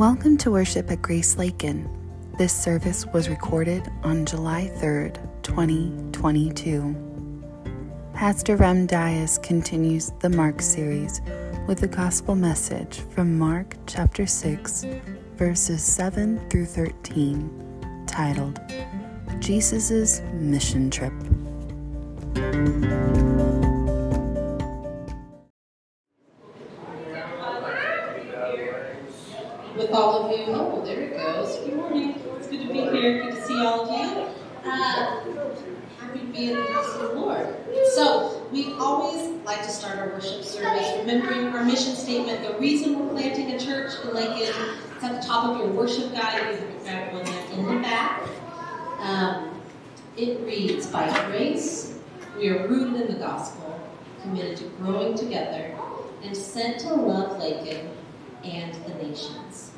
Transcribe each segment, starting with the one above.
Welcome to worship at Grace Lakin. This service was recorded on July 3rd, 2022. Pastor Rem Dyas continues the Mark series with a gospel message from Mark chapter 6, verses 7 through 13, titled Jesus' Mission Trip. All of you. Oh, there it goes. Good morning. It's good to be here. Good to see all of you. Uh, happy to be in the house of the Lord. So, we always like to start our worship service remembering our mission statement, the reason we're planting a church in Lakin. It's at the top of your worship guide. You can grab one there in the back. Um, it reads, By grace, we are rooted in the gospel, committed to growing together, and sent to love Lakin and the nations.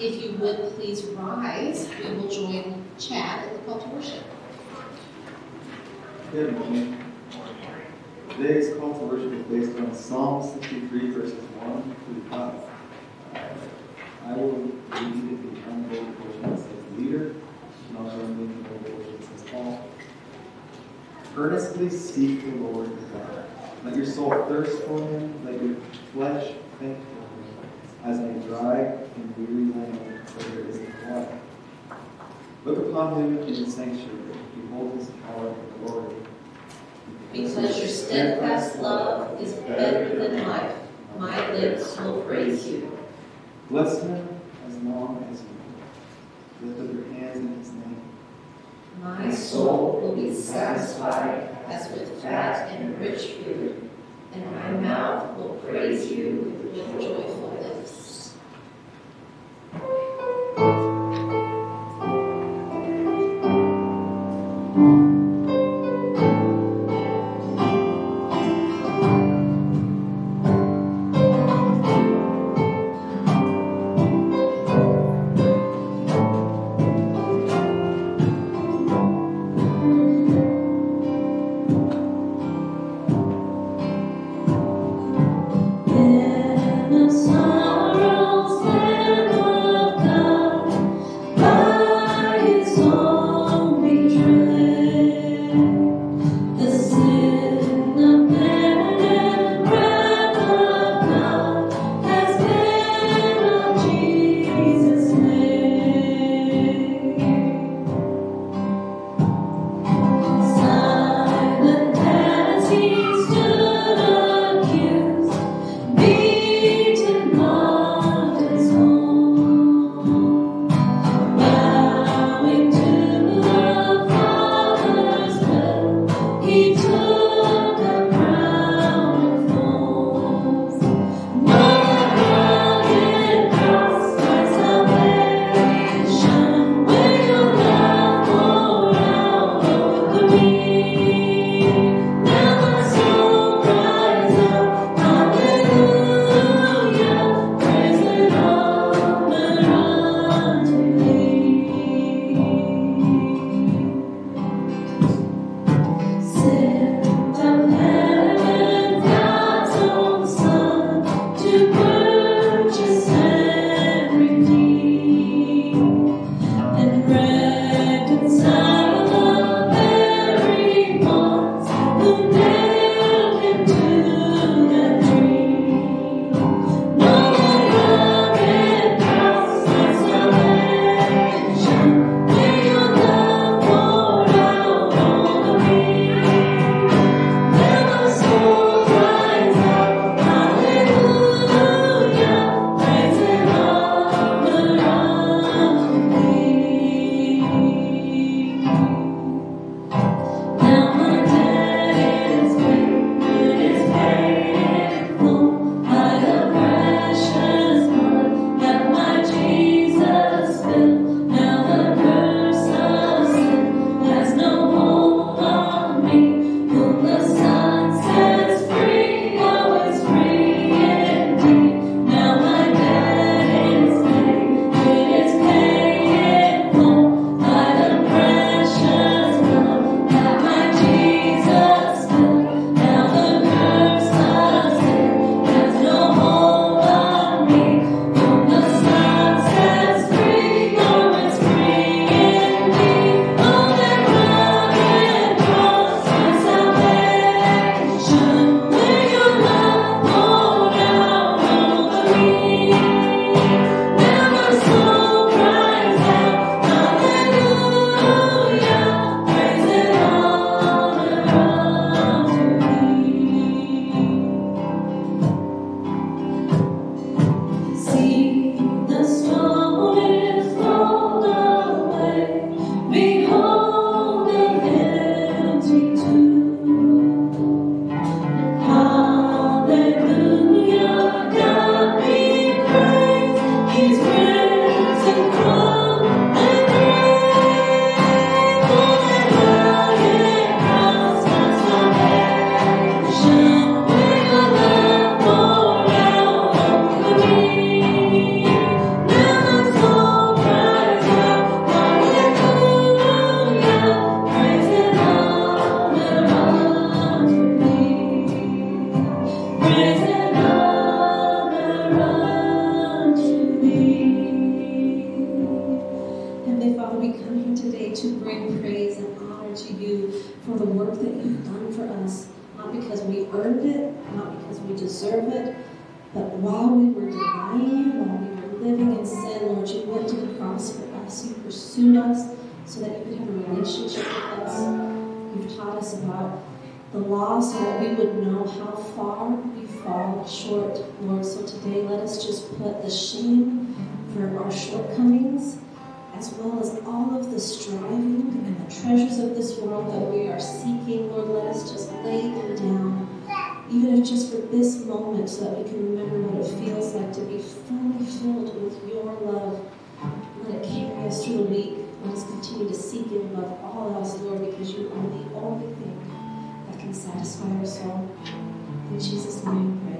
If you would please rise, we will join Chad in the call to worship. Good morning. Today's call to worship is based on Psalm 63, verses 1 through 5. Uh, I will read the unvoted portion that says leader, and I'll join in the voted portion that says Paul. Earnestly seek the Lord your God. Let your soul thirst for him, let your flesh faint as a dry and weary land where there is no water. Look upon him in the sanctuary, behold his power and glory. Because your steadfast love is better than life, my lips will praise you. Bless him as long as you live. Lift up your hands in his name. My soul will be satisfied as with fat and rich food, and my mouth will praise you with joyful lips. satisfy our soul. In Jesus' name,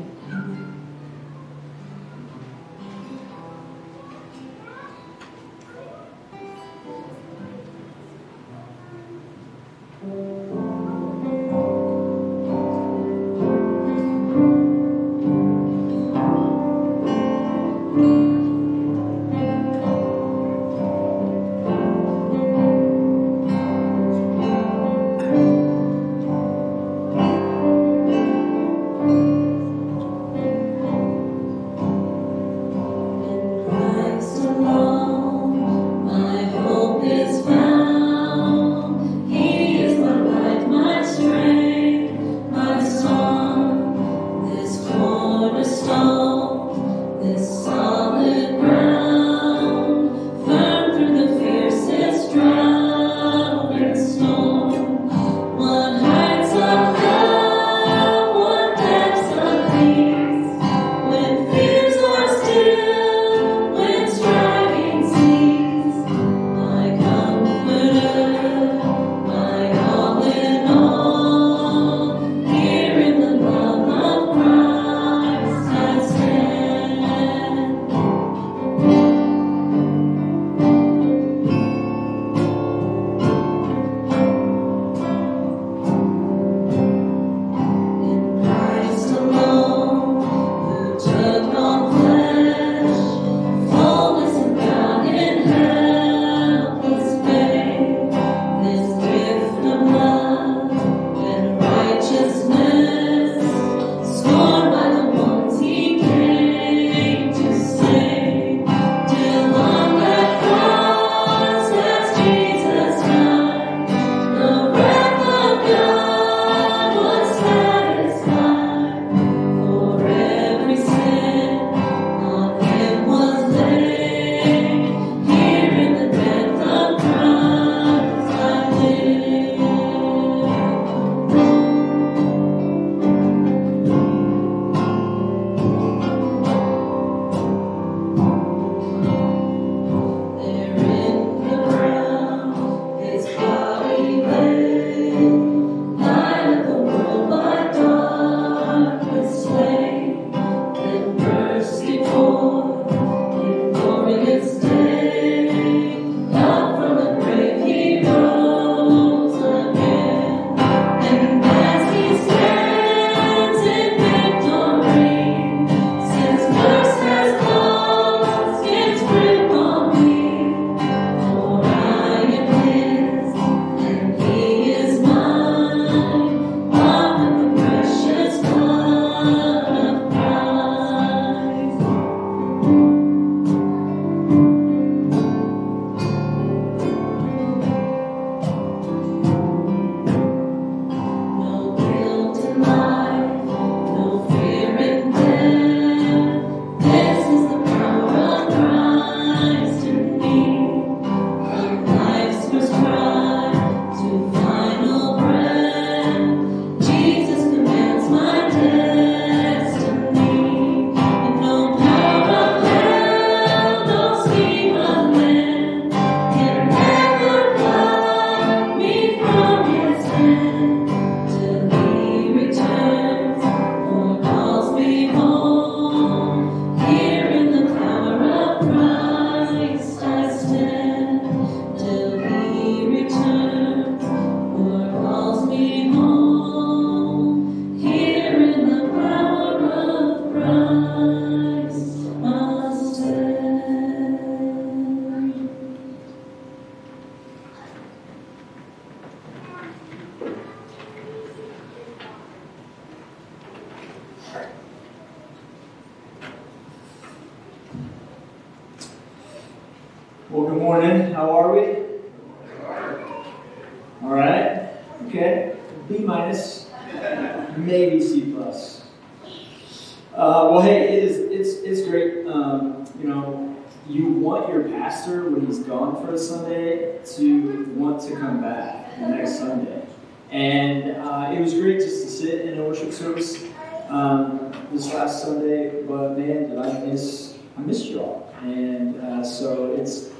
great just to sit in a worship service um, this last Sunday. But man, did I miss I missed you all, and uh, so it's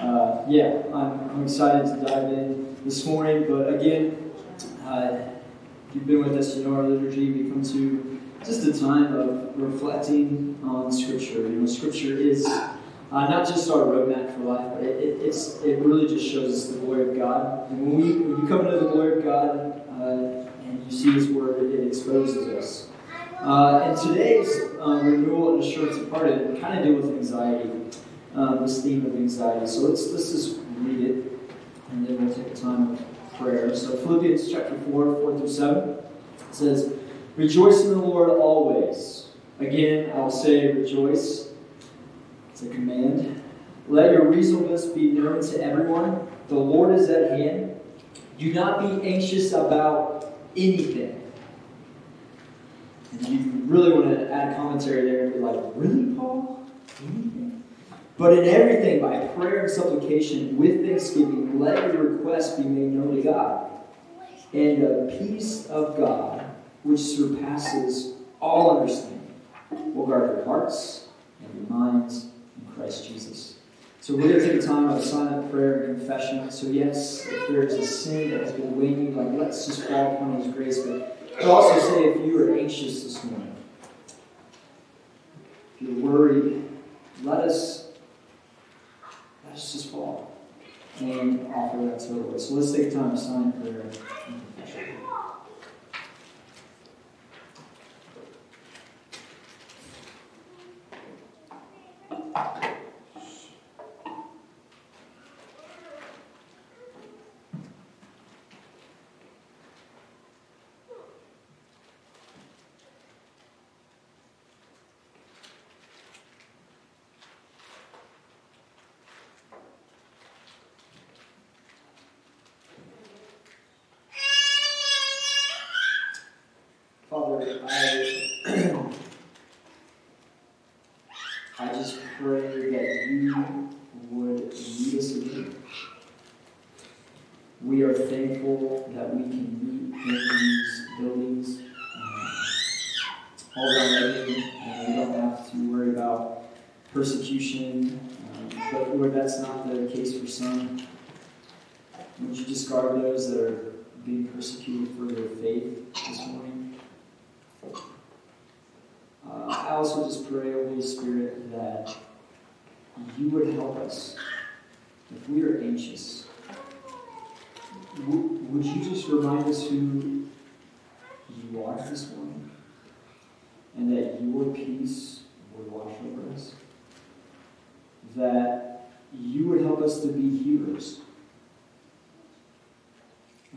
uh, yeah, I'm, I'm excited to dive in this morning. But again, uh, if you've been with us, you know our liturgy. We come to just a time of reflecting on Scripture. You know, Scripture is uh, not just our roadmap for life, but it, it, it really just shows us the glory of God. And when, we, when you come into the glory of God and you see His Word, it exposes us. Uh, and today's uh, renewal and assurance of pardon kind of deal with anxiety um, this theme of anxiety. So let's, let's just read it, and then we'll take a time of prayer. So Philippians chapter 4, 4 through 7 says, Rejoice in the Lord always. Again, I'll say rejoice. It's a command. Let your reasonableness be known to everyone. The Lord is at hand. Do not be anxious about anything. And you really want to add commentary there and be like, Really, Paul? Anything? But in everything, by prayer and supplication, with thanksgiving, let your requests be made known to God. And the peace of God, which surpasses all understanding, will guard your hearts and your minds in Christ Jesus. So we're going to take a time of silent prayer and confession. So yes, if there is a sin that has been weighing you, like let's just fall upon His grace. But I'll also say if you are anxious this morning, if you're worried, let us let's just fall and offer that to the Lord. So let's take a time of silent prayer and Father, I, I just pray that you would lead us again. We are thankful that we can meet in these buildings uh, all around everything, and we don't have to worry about persecution. Um, but Lord, that's not the case for some. Discard those that are being persecuted for their faith this morning? Uh, I also just pray, Holy Spirit, that you would help us if we are anxious. W- would you just remind us who you are this morning? And that your peace would wash over us? That you would help us to be healers?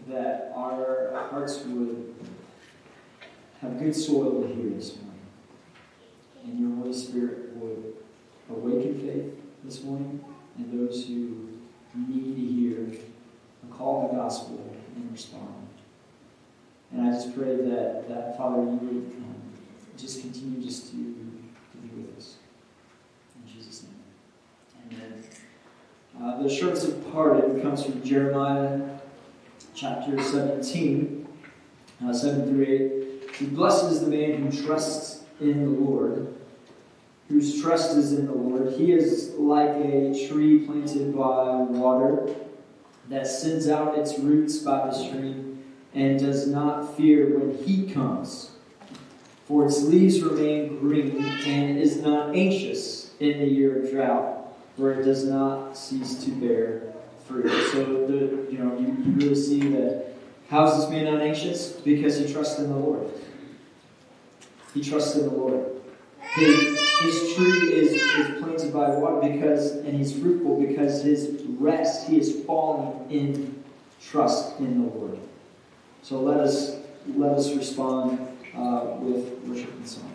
That our hearts would have good soil to hear this morning and your Holy Spirit would awaken faith this morning and those who need to hear the call of the gospel and respond. And I just pray that, that Father, you would um, just continue just to, to be with us. In Jesus' name. Amen. Uh, the assurance of pardon comes from Jeremiah chapter 17, uh, 7 through 8. He blesses the man who trusts in the Lord, whose trust is in the Lord. He is like a tree planted by water that sends out its roots by the stream and does not fear when heat comes. For its leaves remain green and is not anxious in the year of drought, for it does not cease to bear fruit. So the, you know you, you really see that how is this man not anxious? Because he trusts in the Lord. He trusts in the Lord. His, his tree is, is planted by water because, and he's fruitful because his rest, he is falling in trust in the Lord. So let us let us respond uh, with worship and song.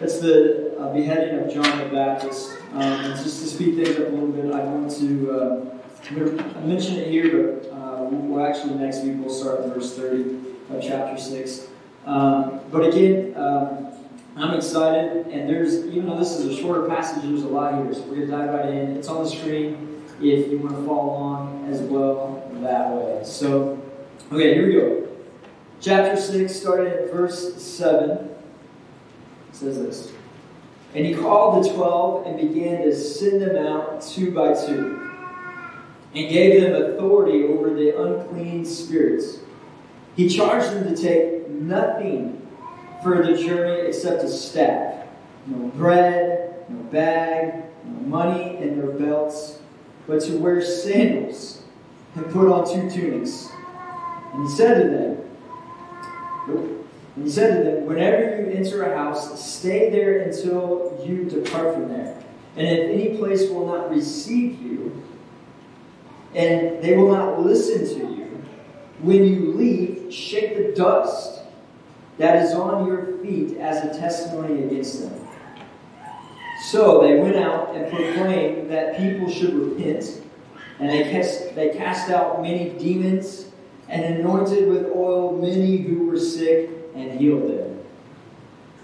That's the uh, beheading of John the Baptist. Um, and just to speed things up a little bit, I want to uh, mention it here, but uh, we'll actually next week we'll start in verse 30 of chapter 6. Um, but again, um, I'm excited, and there's, even though this is a shorter passage, there's a lot here, so we're going to dive right in. It's on the screen if you want to follow along as well that way. So, okay, here we go. Chapter 6, starting at verse 7 says this And he called the twelve and began to send them out two by two, and gave them authority over the unclean spirits. He charged them to take nothing for the journey except a staff no bread, no bag, no money in their belts, but to wear sandals and put on two tunics. And he said to them, and he said to them, Whenever you enter a house, stay there until you depart from there. And if any place will not receive you, and they will not listen to you, when you leave, shake the dust that is on your feet as a testimony against them. So they went out and proclaimed that people should repent and they cast, they cast out many demons and anointed with oil many who were sick and healed them.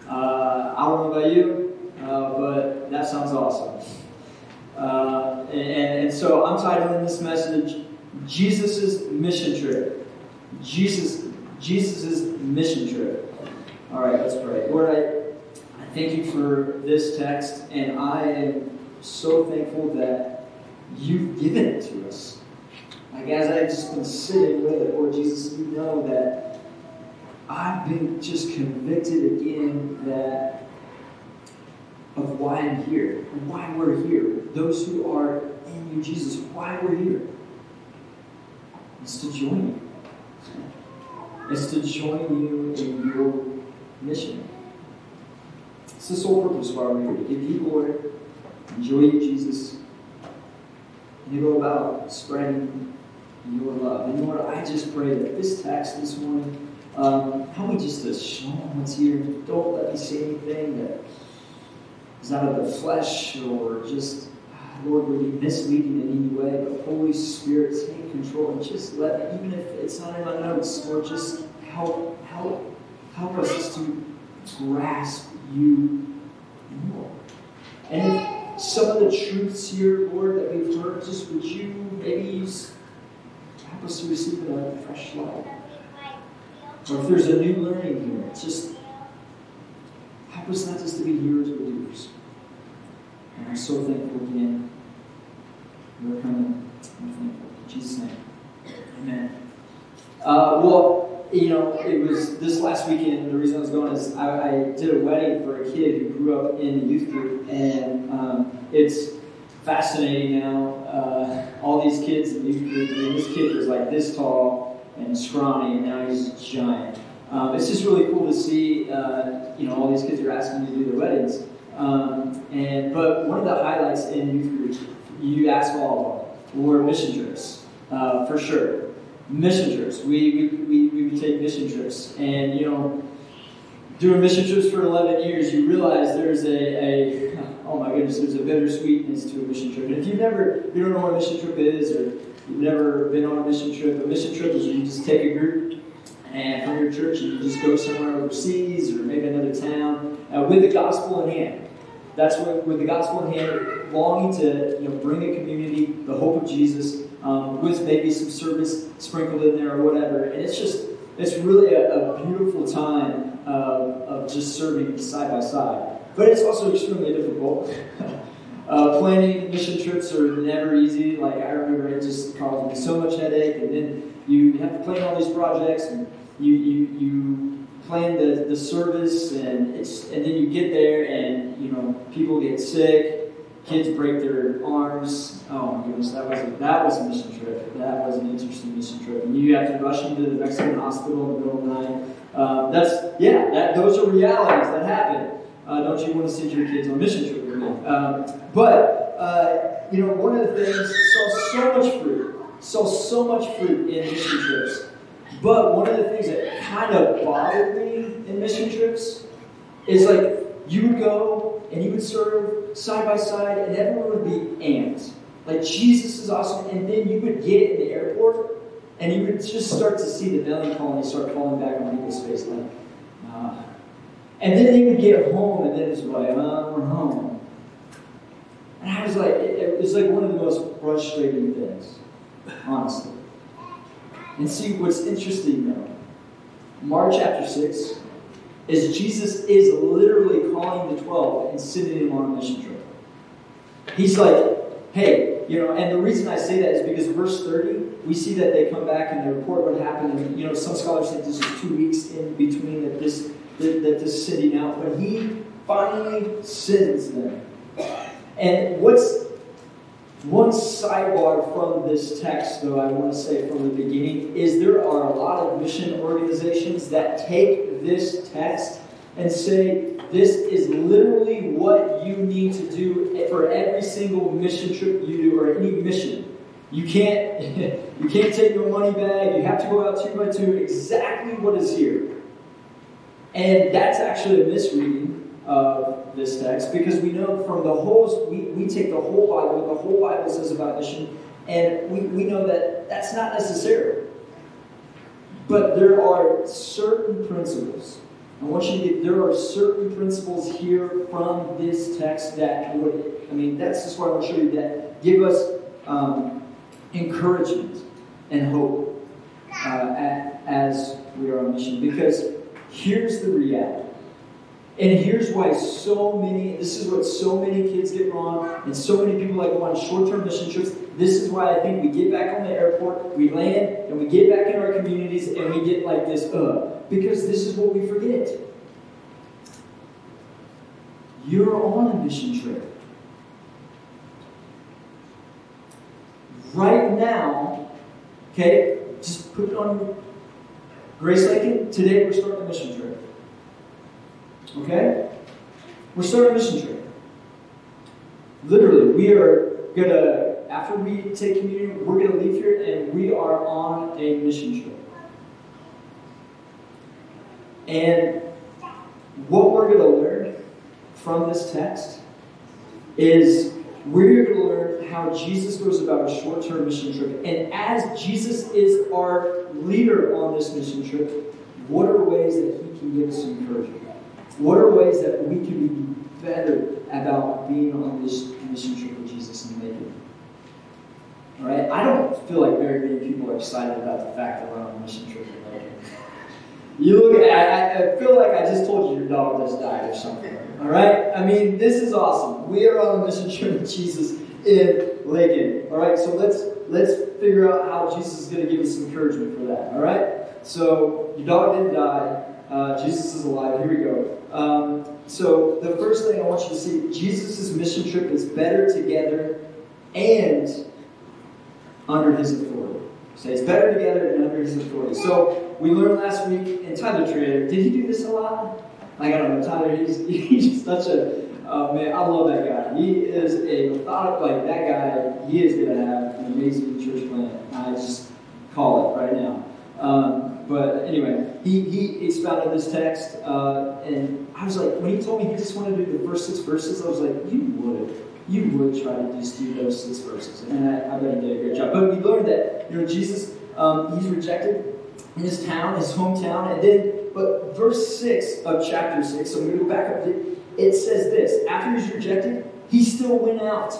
Uh, I don't know about you, uh, but that sounds awesome. Uh, and, and so I'm titling this message Jesus' Mission Trip. Jesus, Jesus' mission trip. All right, let's pray. Lord, I, I thank you for this text, and I am so thankful that you've given it to us. Like as I've just been sitting with it, Lord Jesus, you know that I've been just convicted again that of why I'm here, and why we're here. Those who are in you, Jesus, why we're here. It's to join you. It's to join you in your mission. It's the sole purpose why we're here, to give you glory, enjoy you, Jesus, and to go about spreading your love. And Lord, I just pray that this text this morning, um, help me just to show what's here. Don't let me say anything that is out of the flesh or just, Lord, really misleading in any way. But Holy Spirit, take control and just let even if it's not in my notes, Lord, just help, help, help us to grasp you more. And some of the truths here, Lord, that we've heard, just would you maybe use, us to receive it on a fresh light. Or if there's a new learning here, it's just help us not just to be hearers but doers. And I'm so thankful again. We're coming. I'm thankful. In Jesus' name. Amen. Uh, well, you know, it was this last weekend. The reason I was going is I, I did a wedding for a kid who grew up in the youth group, and um, it's fascinating now. Uh, all these kids. This kid was like this tall and scrawny, and now he's giant. Um, it's just really cool to see. Uh, you know, all these kids are asking me to do their weddings. Um, and but one of the highlights in youth group, you ask all of them, were mission trips, uh, for sure mission trips. We, we, we, we take mission trips. And, you know, doing mission trips for 11 years, you realize there's a, a oh my goodness, there's a bittersweetness to a mission trip. And if you've never, you don't know what a mission trip is, or you've never been on a mission trip, a mission trip is you just take a group and from your church and you just go somewhere overseas or maybe another town uh, with the gospel in hand. That's what, with the gospel in hand, longing to you know, bring a community the hope of Jesus um, with maybe some service sprinkled in there or whatever. And it's just, it's really a, a beautiful time of, of just serving side by side. But it's also extremely difficult. uh, planning mission trips are never easy. Like, I remember it just caused me so much headache, and then you have to plan all these projects, and you, you, you plan the, the service, and, it's, and then you get there, and, you know, people get sick, kids break their arms. Oh my goodness, that was a, that was a mission trip. That was an interesting mission trip. And you have to rush into the Mexican hospital in the middle of the night. Um, that's yeah, that, those are realities that happen. Uh, don't you want to send your kids on mission trip with me? Um, but uh, you know, one of the things saw so much fruit, saw so much fruit in mission trips. But one of the things that kind of bothered me in mission trips is like you would go and you would serve side by side, and everyone would be amped. Like Jesus is awesome, and then you would get in the airport, and you would just start to see the melancholy start falling back on people's face, like, ah. And then they would get home, and then it's like, oh, we're home. And I was like, it, it was like one of the most frustrating things, honestly. And see, what's interesting though, Mark chapter 6, is Jesus is literally calling the 12 and sending them on a mission trip. He's like, hey, you know, and the reason I say that is because verse 30, we see that they come back and they report what happened. And, you know, some scholars think this is two weeks in between that this, that, that this sending out. But he finally sends them. And what's one sidebar from this text, though, I want to say from the beginning, is there are a lot of mission organizations that take this text and say, this is literally what you need to do for every single mission trip you do, or any mission. You can't, you can't take your money bag. You have to go out two by two. Exactly what is here, and that's actually a misreading of this text because we know from the whole, we, we take the whole Bible, the whole Bible says about mission, And we, we know that that's not necessary. But there are certain principles. I want you to get, there are certain principles here from this text that would, I mean, that's just what I want to show you that give us um, encouragement and hope uh, as we are on mission. Because here's the reality. And here's why so many, this is what so many kids get wrong, and so many people like go on short term mission trips. This is why I think we get back on the airport, we land, and we get back in our communities, and we get like this, uh, because this is what we forget. You're on a mission trip. Right now, okay, just put it on Grace Lake. Today we're starting a mission trip. Okay? We're starting a mission trip. Literally, we are gonna, after we take communion, we're gonna leave here and we are on a mission trip. And what we're gonna learn from this text is we're going to learn how Jesus goes about a short term mission trip. And as Jesus is our leader on this mission trip, what are ways that he can give us encouragement? What are ways that we can be better about being on this mission trip with Jesus and making it? All right? I don't feel like very many people are excited about the fact that we're on a mission trip. You look at I, I feel like I just told you your dog just died or something. All right? I mean, this is awesome. We are on a mission trip with Jesus in Lakin. All right? So let's let's figure out how Jesus is going to give us some encouragement for that. All right? So your dog didn't die. Uh, Jesus is alive. Here we go. Um, so the first thing I want you to see, Jesus' mission trip is better together and under his authority. It's better together and under his authority. So we learned last week, and Tyler Trader, did he do this a lot? Like, I don't know, Tyler, he's, he's such a, uh, man, I love that guy. He is a methodical, like, that guy, he is going to have an amazing church plan. I just call it right now. Um, but anyway, he, he expounded this text, uh, and I was like, when he told me he just wanted to do the first six verses, I was like, you would. You would try to do those six verses. And I, I bet he did a great job. But we learned that, you know, Jesus, um, he's rejected in his town, his hometown, and then, but verse 6 of chapter 6, so I'm going to go back up, it, it says this After he's rejected, he still went out.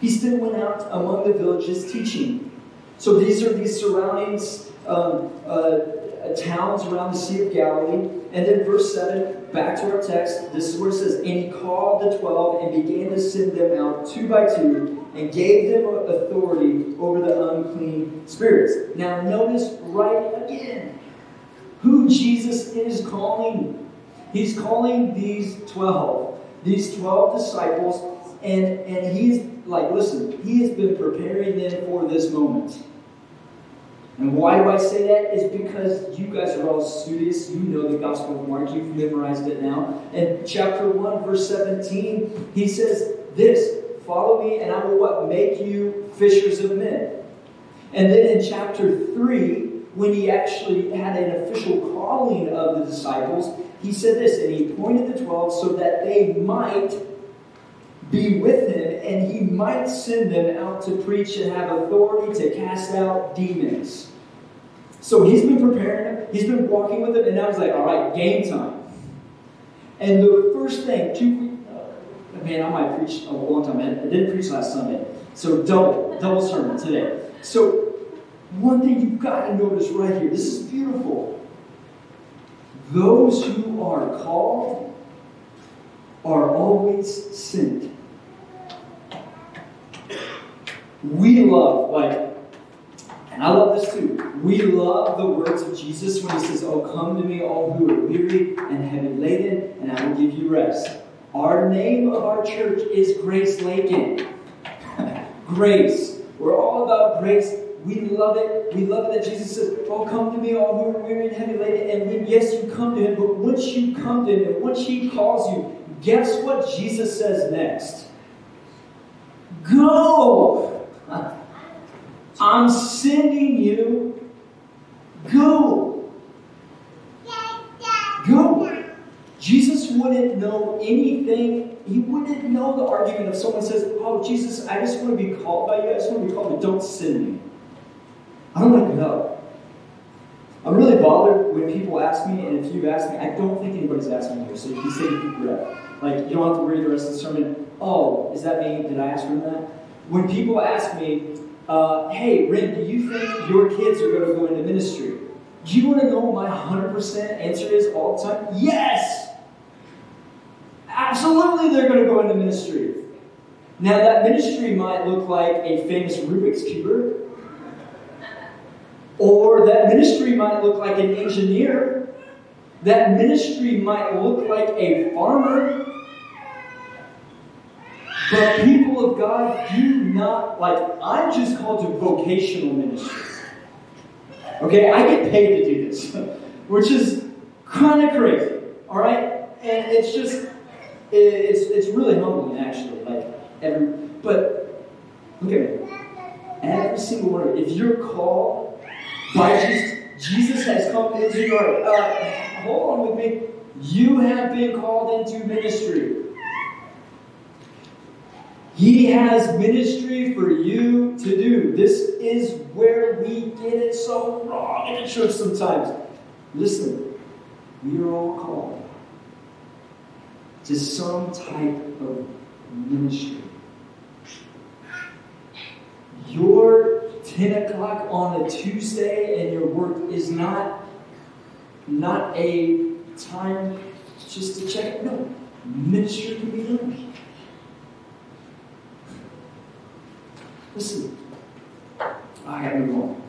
He still went out among the villages teaching. So these are these surroundings, um, uh, uh, towns around the Sea of Galilee. And then verse 7, back to our text, this is where it says, And he called the twelve and began to send them out two by two and gave them authority over the unclean spirits. Now notice right again who Jesus is calling. He's calling these 12, these 12 disciples, and, and he's like, listen, he has been preparing them for this moment. And why do I say that? Is because you guys are all studious. You know the Gospel of Mark. You've memorized it now. In chapter 1, verse 17, he says this Follow me, and I will what? Make you fishers of men. And then in chapter 3, when he actually had an official calling of the disciples, he said this, and he appointed the 12 so that they might be with him, and he might send them out to preach and have authority to cast out demons. So he's been preparing them, he's been walking with them, and now he's like, all right, game time. And the first thing, two, uh, man, I might preach a long time. man. I didn't preach last Sunday. So double, double sermon today. So one thing you've got to notice right here, this is beautiful. Those who are called are always sent. We love, like, and I love this too. We love the words of Jesus when he says, Oh, come to me, all who are weary and heavy laden, and I will give you rest. Our name of our church is Grace Lakin. grace. We're all about grace. We love it. We love it that Jesus says, Oh, come to me, all who are weary and heavy laden. And yes, you come to him, but once you come to him and once he calls you, guess what Jesus says next? Go! I'm sending you. Go. Go. Jesus wouldn't know anything. He wouldn't know the argument if someone says, Oh, Jesus, I just want to be called by you. I just want to be called, but don't send me. I don't want to. I'm really bothered when people ask me, and if you've asked me, I don't think anybody's asking me here, so you can say deep breath. Like, you don't have to read the rest of the sermon. Oh, is that me? Did I ask for that? When people ask me, uh, hey, Rem, do you think your kids are going to go into ministry? Do you want to know what my 100% answer is all the time? Yes! Absolutely, they're going to go into ministry. Now, that ministry might look like a famous Rubik's Cuber, or that ministry might look like an engineer. That ministry might look like a farmer. But people of God do not, like, I'm just called to vocational ministry. Okay, I get paid to do this, which is kind of crazy, all right? And it's just, it's, it's really humbling, actually. Like, every, but me. Every single one if you're called by Jesus, Jesus has come into your uh, hold on with me. You have been called into ministry. He has ministry for you to do. This is where we get it so wrong in the church sometimes. Listen, we are all called to some type of ministry. Your 10 o'clock on a Tuesday and your work is not, not a time just to check. No, ministry can be done. Listen, I gotta move on.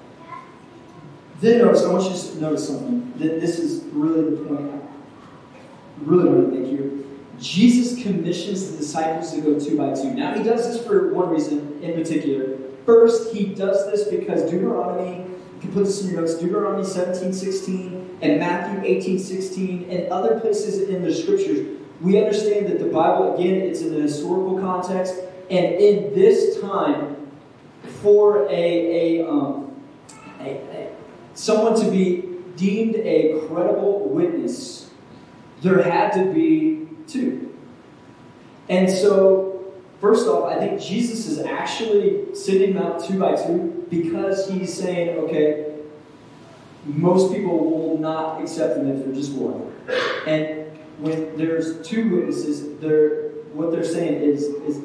Then notice, I want you to notice something. That this is really the point I really want to make here. Jesus commissions the disciples to go two by two. Now, he does this for one reason in particular. First, he does this because Deuteronomy, you can put this in your notes, Deuteronomy 17, 16, and Matthew 18, 16, and other places in the scriptures, we understand that the Bible, again, it's in a historical context, and in this time, for a, a, um, a, a someone to be deemed a credible witness, there had to be two. And so, first off, I think Jesus is actually sending them out two by two because he's saying, okay, most people will not accept them if they're just one. And when there's two witnesses, they're, what they're saying is, is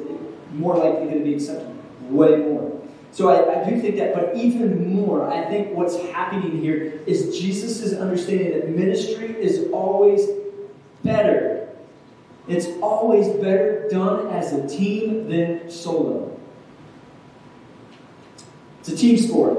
more likely going to be accepted. Way more. So I, I, do think that, but even more, I think what's happening here is Jesus understanding that ministry is always better. It's always better done as a team than solo. It's a team sport.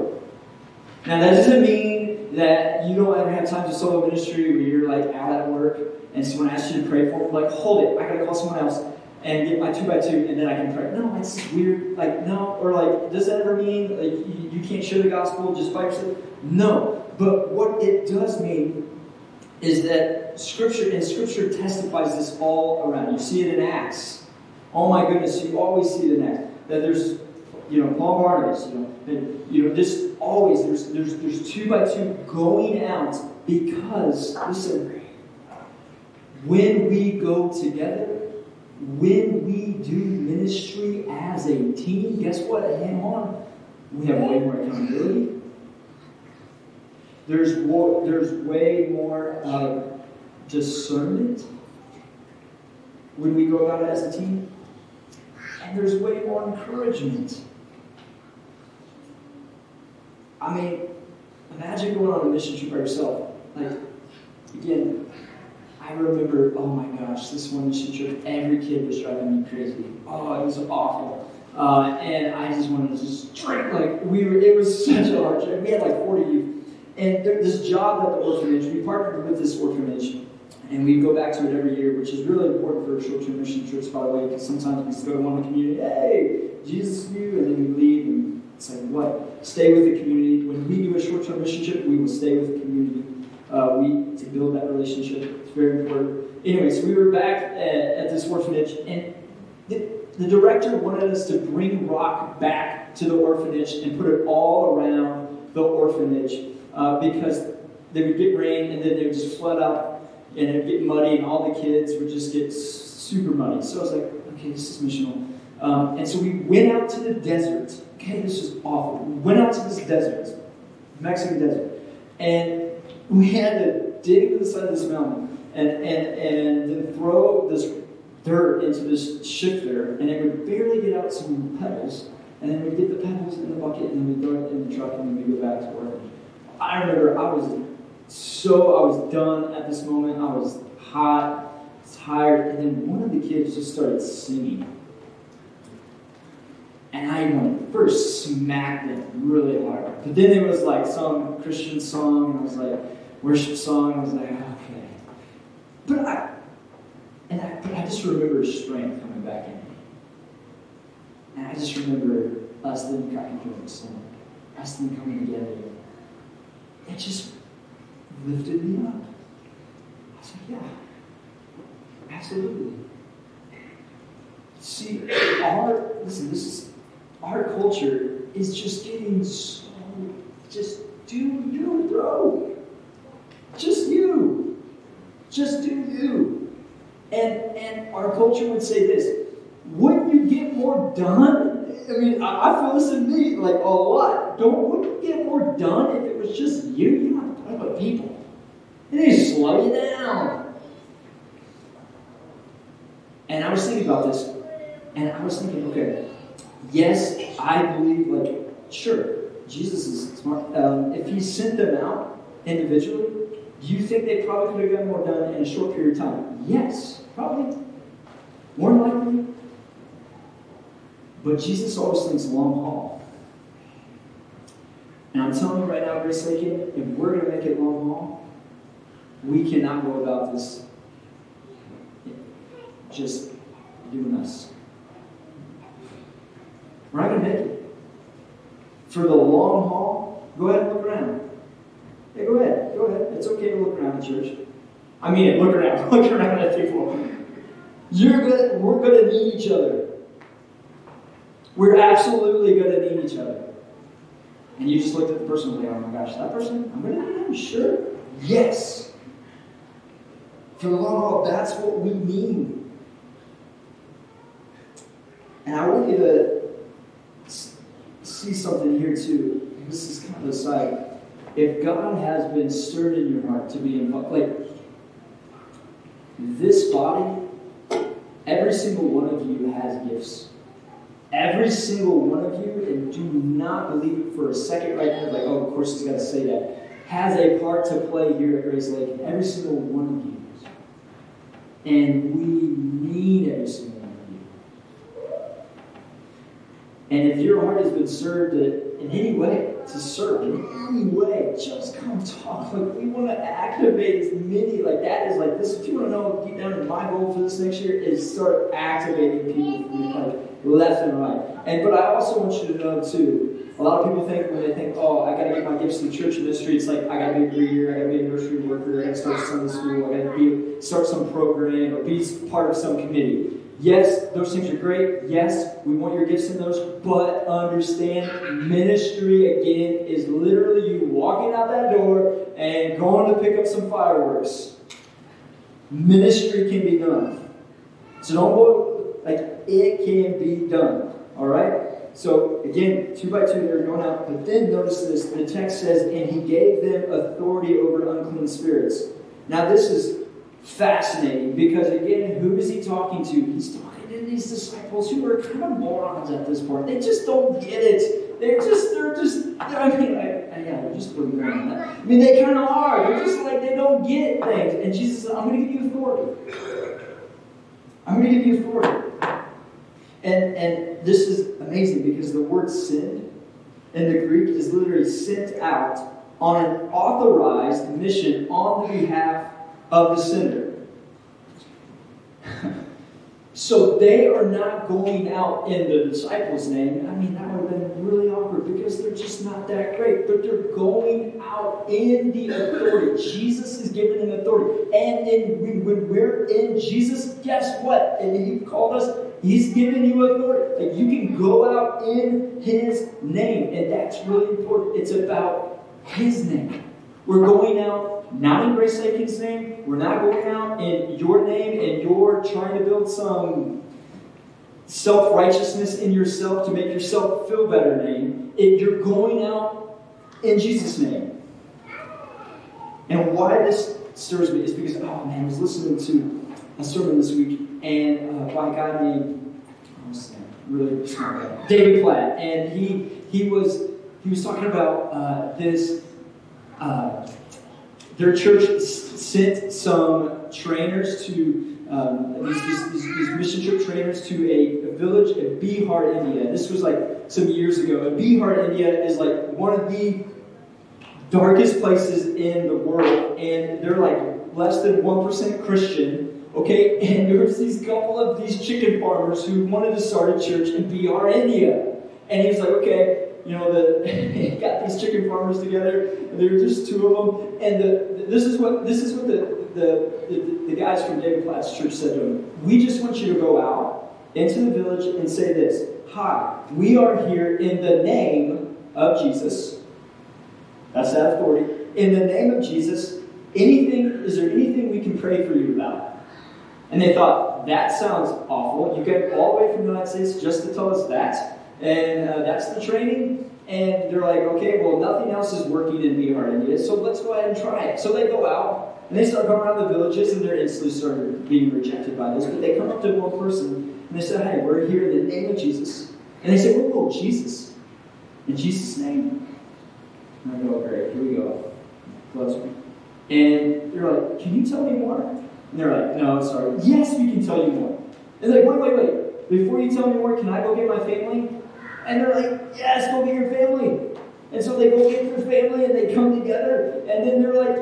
Now that doesn't mean that you don't ever have time to solo ministry where you're like out at work and someone asks you to pray for them. Like, hold it, I gotta call someone else and get my two by two, and then I can pray. No, it's weird. Like, no, or like, does that ever mean like you, you can't share the gospel just by yourself? No, but what it does mean is that Scripture and Scripture testifies this all around. You see it in Acts. Oh my goodness, you always see it in Acts that there's, you know, Paul Barnabas. You know, and, you know, this always there's there's there's two by two going out because listen, when we go together when we do ministry as a team, guess what? We have way more accountability. There's, more, there's way more uh, discernment when we go out as a team. And there's way more encouragement. I mean, imagine going on a mission trip by yourself. Like, again, I remember, oh my gosh, this one mission trip, every kid was driving me crazy. Oh, it was awful. Uh, and I just wanted to just drink. Like, we were, it was such a hard trip. We had like 40 youth. And there, this job at the orphanage, we partnered with this orphanage. And we go back to it every year, which is really important for short term mission trips, by the way, because sometimes we just go to one community, hey, Jesus you, and then we leave, and it's like, what? Stay with the community. When we do a short term mission trip, we will stay with the community. Uh, we to build that relationship. It's very important. Anyway, so we were back at, at this orphanage, and the, the director wanted us to bring rock back to the orphanage and put it all around the orphanage uh, because they would get rain and then they would just flood out. and it'd get muddy, and all the kids would just get super muddy. So I was like, okay, this is missional. Um, and so we went out to the desert. Okay, this is awful. We went out to this desert, Mexican desert, and we had to dig to the side of this mountain and, and, and then throw this dirt into this shifter, and it would barely get out some pebbles. And then we'd get the pebbles in the bucket, and then we'd throw it in the truck, and then we'd go back to work. I remember I was so, I was done at this moment. I was hot, tired, and then one of the kids just started singing. And I first smacked it really hard. But then it was like some Christian song, and I was like, worship song, I was like, okay. But I, and I, but I just remember strength coming back in me. And I just remember us then cracking jokes and us then coming together. It just lifted me up. I was like, yeah, absolutely. See, our, listen, this is, our culture is just getting so, just do you, bro. Just you. Just do you. And, and our culture would say this wouldn't you get more done? I mean, I, I feel this in me like a lot. Don't wouldn't you get more done if it was just you? You don't have to talk about people. They slow you down. And I was thinking about this, and I was thinking, okay, yes, I believe, like, sure, Jesus is smart. Um, if he sent them out individually, do you think they probably could have gotten more done in a short period of time? Yes, probably. More likely. But Jesus always thinks long haul. And I'm telling you right now, Grace Lakin, if we're going to make it long haul, we cannot go about this just doing us. We're not going to make it. For the long haul, go ahead and look around. Hey, go ahead. Go ahead. It's okay to look around the church. I mean, it. look around. Look around at people. You're gonna, we're going to need each other. We're absolutely going to need each other. And you just looked at the person and like, oh my gosh, that person? I'm going to need them? Sure. Yes. For the long haul, that's what we mean. And I want you to see something here too. This is kind of a side. If God has been stirred in your heart to be involved, like this body, every single one of you has gifts. Every single one of you, and do not believe it for a second right now, like, oh, of course he's got to say that, has a part to play here at Grace Lakin. Every single one of you. And we need every single one of you. And if your heart has been served in any way, to serve in any way, just come talk. Like we want to activate as many. Like that is like this. If you want to know deep down, in my goal for this next year is start activating people from like left and right. And but I also want you to know too. A lot of people think when they think, oh, I got to get my gifts the church ministry, it's like I got to be a greeter, I got to be a nursery worker, I got to start Sunday school, I got to be start some program or be part of some committee. Yes, those things are great. Yes, we want your gifts in those, but understand ministry again is literally you walking out that door and going to pick up some fireworks. Ministry can be done. So don't go, like, it can be done. All right? So, again, two by two, they're going out. But then notice this the text says, and he gave them authority over unclean spirits. Now, this is fascinating because, again, who is he talking to? He's talking to these disciples who are kind of morons at this point. They just don't get it. They're just, they're just, I mean, I, yeah, they're just that. I mean, they kind of are. They're just like, they don't get things. And Jesus said, I'm going to give you authority. I'm going to give you authority. And, and this is amazing because the word send in the Greek is literally sent out on an authorized mission on the behalf of the sender. so they are not going out in the disciples' name. I mean, that would have been really awkward because they're just not that great. But they're going out in the authority. Jesus is given them authority. And in, when we're in Jesus, guess what? And He called us, He's given you authority. Like you can go out in His name. And that's really important. It's about His name. We're going out not in Grace Lakin's name. We're not going out in your name and you're trying to build some self righteousness in yourself to make yourself feel better name. It, you're going out in Jesus' name. And why this stirs me is because, oh man, I was listening to a sermon this week and uh, by a guy named, really smart guy, David Platt. And he, he, was, he was talking about uh, this. Uh, their church sent some trainers to um, these, these, these, mission trip trainers to a, a, village in Bihar, India. This was like some years ago. And Bihar, India is like one of the darkest places in the world. And they're like less than 1% Christian. Okay, and there was these couple of these chicken farmers who wanted to start a church in Bihar, India. And he was like, okay, you know, the got these chicken farmers together, and there were just two of them. And the, this is what this is what the the, the, the guys from David Platt's church said to him. We just want you to go out into the village and say this: Hi, we are here in the name of Jesus. That's that authority. In the name of Jesus, anything is there anything we can pray for you about? And they thought, that sounds awful. You came all the way from the United States just to tell us that. And uh, that's the training. And they're like, okay, well, nothing else is working in Bihar, India, so let's go ahead and try it. So they go out, and they start going around the villages, and they're instantly started being rejected by this. But they come up to one person, and they say, hey, we're here in the name of Jesus. And they say, whoa, whoa, Jesus. In Jesus' name? And I go, great, here we go. Close me. And they're like, can you tell me more? And they're like, no, sorry. Yes, we can tell you more. And they're like, wait, wait, wait. Before you tell me more, can I go get my family? And they're like, yes, go get your family. And so they go get their family and they come together. And then they're like,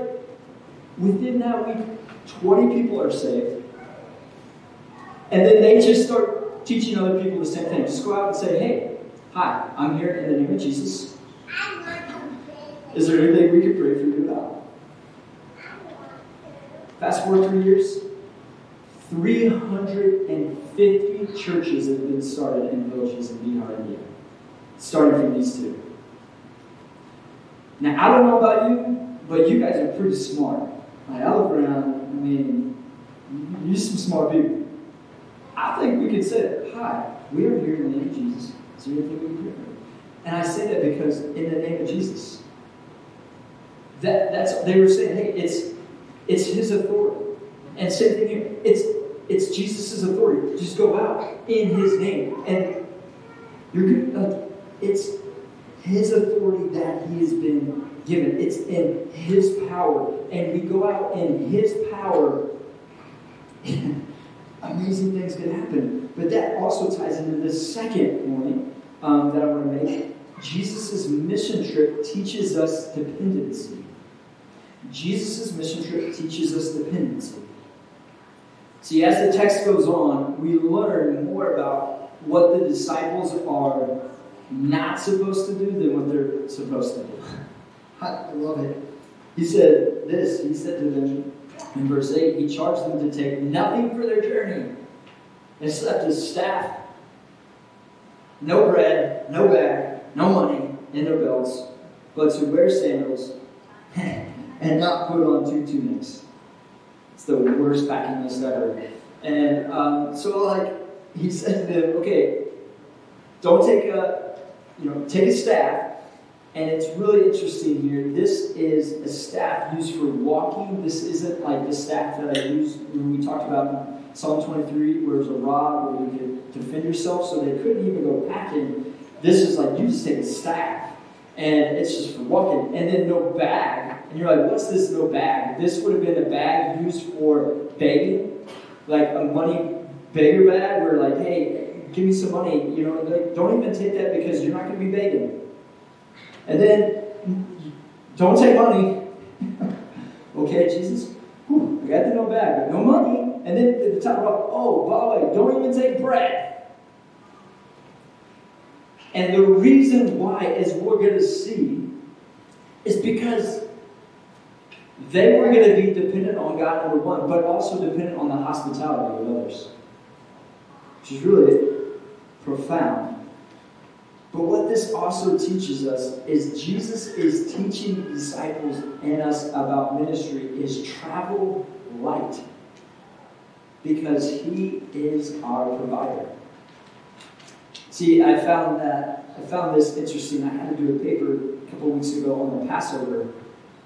within that week, 20 people are saved. And then they just start teaching other people the same thing. Just go out and say, hey, hi, I'm here in the name of Jesus. Is there anything we could pray for you about? Fast forward three years, 350 churches have been started in villages in Bihar, India starting from these two. Now, I don't know about you, but you guys are pretty smart. Like, I look around, I mean, you're some smart people. I think we could say, Hi, we are here in the name of Jesus. Is there anything we can? And I say that because in the name of Jesus, that, that's they were saying, hey, it's it's his authority. And same thing here, it's it's Jesus' authority. Just go out in his name. And you're good. It's His authority that He has been given. It's in His power. And we go out in His power, amazing things can happen. But that also ties into the second point um, that I want to make. Jesus' mission trip teaches us dependency. Jesus' mission trip teaches us dependency. See, as the text goes on, we learn more about what the disciples are not supposed to do than what they're supposed to do. I love it. He said this, he said to them in verse 8, he charged them to take nothing for their journey except his staff, no bread, no bag, no money in their belts, but to wear sandals and not put on two tunics. It's the worst packing list ever. And um, so, like, he said to them, okay, don't take a you know, take a staff, and it's really interesting here. This is a staff used for walking. This isn't like the staff that I used when we talked about Psalm 23, where it's a rod where you can defend yourself, so they couldn't even go packing. This is like you just take a staff, and it's just for walking, and then no bag. And you're like, what's this no bag? This would have been a bag used for begging, like a money beggar bag, where like, hey, give me some money. You know, like, don't even take that because you're not going to be begging. And then, don't take money. okay, Jesus, Whew, I got the no bag, no money. And then at the top, of, oh, by the way, don't even take bread. And the reason why, as we're going to see, is because they were going to be dependent on God, number one, but also dependent on the hospitality of others. Which is really profound. But what this also teaches us is Jesus is teaching disciples and us about ministry is travel light because he is our provider. See, I found that I found this interesting. I had to do a paper a couple weeks ago on the Passover,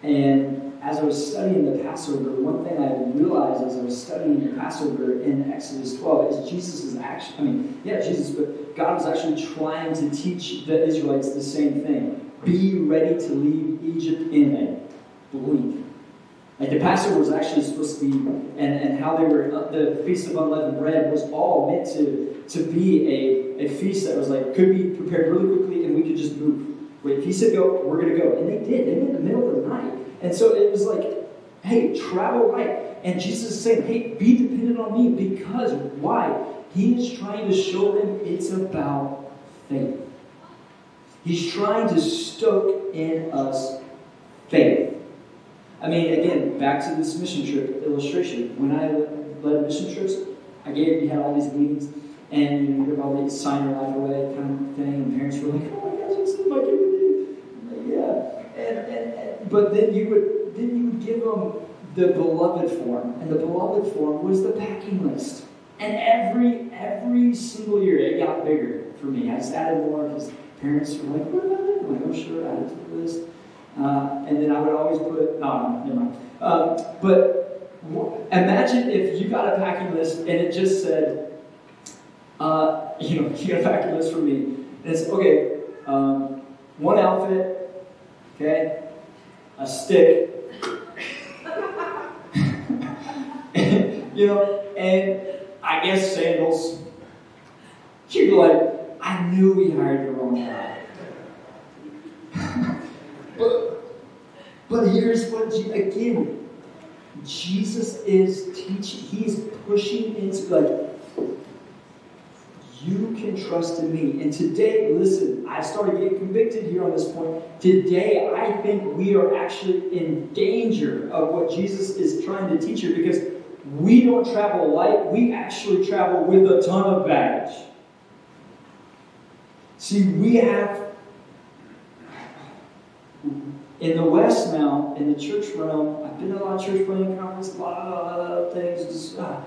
and as I was studying the Passover, one thing I realized as I was studying the Passover in Exodus 12 is Jesus is actually, I mean, yeah, Jesus, but God was actually trying to teach the Israelites the same thing. Be ready to leave Egypt in a blink. Like the Passover was actually supposed to be, and, and how they were, uh, the Feast of Unleavened Bread was all meant to, to be a, a feast that was like, could be prepared really quickly and we could just move. Wait, he said go, we're going to go. And they did. They went in the middle of the night. And so it was like, hey, travel light. And Jesus is saying, hey, be dependent on me because why? He is trying to show them it's about faith. He's trying to stoke in us faith. I mean, again, back to this mission trip illustration. When I led mission trips, I gave, we had all these meetings, and you know, all these sign your life away kind of thing, and parents were like, oh my gosh, it's my kid. Like, yeah. And, and, and, but then you would then you would give them the beloved form, and the beloved form was the packing list. And every every single year it got bigger for me. I just added more because parents were like, "What about it?" I'm like, "Oh, sure, add it to the list." Uh, and then I would always put, no, never mind. Um, but imagine if you got a packing list and it just said, uh, you know, you got a packing list for me. And it's, okay, um, one outfit, okay, a stick, you know, and I guess sandals. You'd be like, I knew we hired the wrong guy. but, but here's what, again, Jesus is teaching, he's pushing into, like, you can trust in me. And today, listen, I started getting convicted here on this point. Today, I think we are actually in danger of what Jesus is trying to teach here because we don't travel light, we actually travel with a ton of baggage. See, we have in the West now, in the church realm, I've been to a lot of church planting conferences, a lot of things. Uh,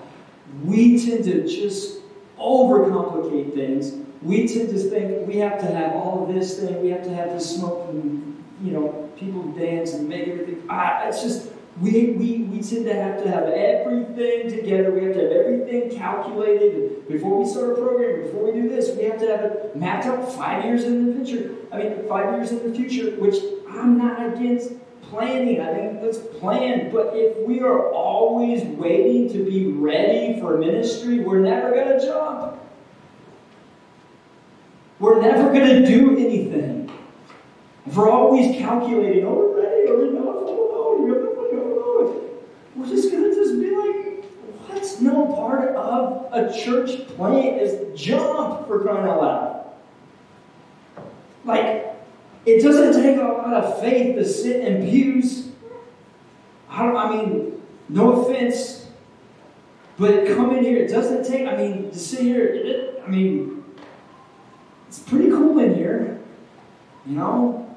we tend to just overcomplicate things. We tend to think we have to have all of this thing, we have to have this smoke and you know, people dance and make everything. Ah, it's just we, we, we tend to have to have everything together. We have to have everything calculated. Before we start a program, before we do this, we have to have it mapped out five years in the future. I mean, five years in the future, which I'm not against planning. I think let's plan. But if we are always waiting to be ready for ministry, we're never going to jump. We're never going to do anything. If we're always calculating, oh, we're ready, or we're not, we're just going to just be like, what's no part of a church plan is jump for crying out loud. Like, it doesn't take a lot of faith to sit in pews. I, I mean, no offense, but come in here. It doesn't take, I mean, to sit here, it, I mean, it's pretty cool in here. You know?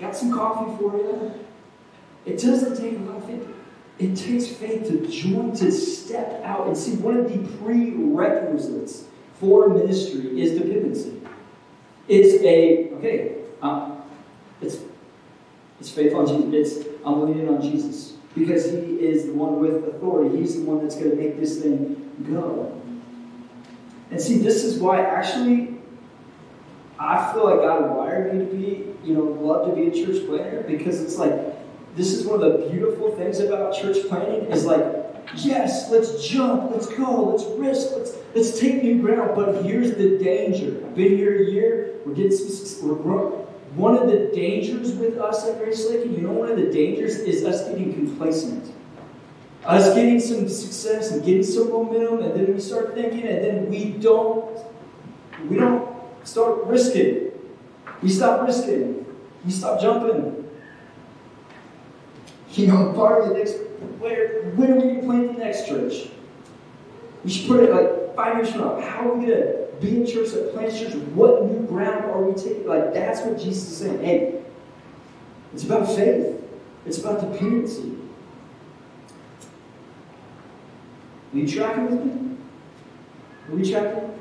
Got some coffee for you. It doesn't take a lot of faith. It takes faith to join, to step out and see one of the prerequisites for ministry is dependency. It's a, okay, um, it's, it's faith on Jesus. It's, I'm leaning on Jesus because He is the one with authority. He's the one that's going to make this thing go. And see, this is why actually I feel like God wired me to be, you know, love to be a church planter because it's like this is one of the beautiful things about church planting is like, yes, let's jump, let's go, let's risk, let's let's take new ground. But here's the danger. I've been here a year. We're getting some. We're growing. One of the dangers with us at Grace Lakin, you know, one of the dangers is us getting complacent. Us getting some success and getting some momentum, and then we start thinking, and then we don't, we don't start risking. We stop risking. We stop jumping. You know, part of the next, where, when are we going to planting the next church? We should put it like five years from now. How are we going to be in church, that plants church, what new ground are we taking? Like, that's what Jesus is saying. Hey, it's about faith, it's about dependency. Are you tracking with me? Are we tracking?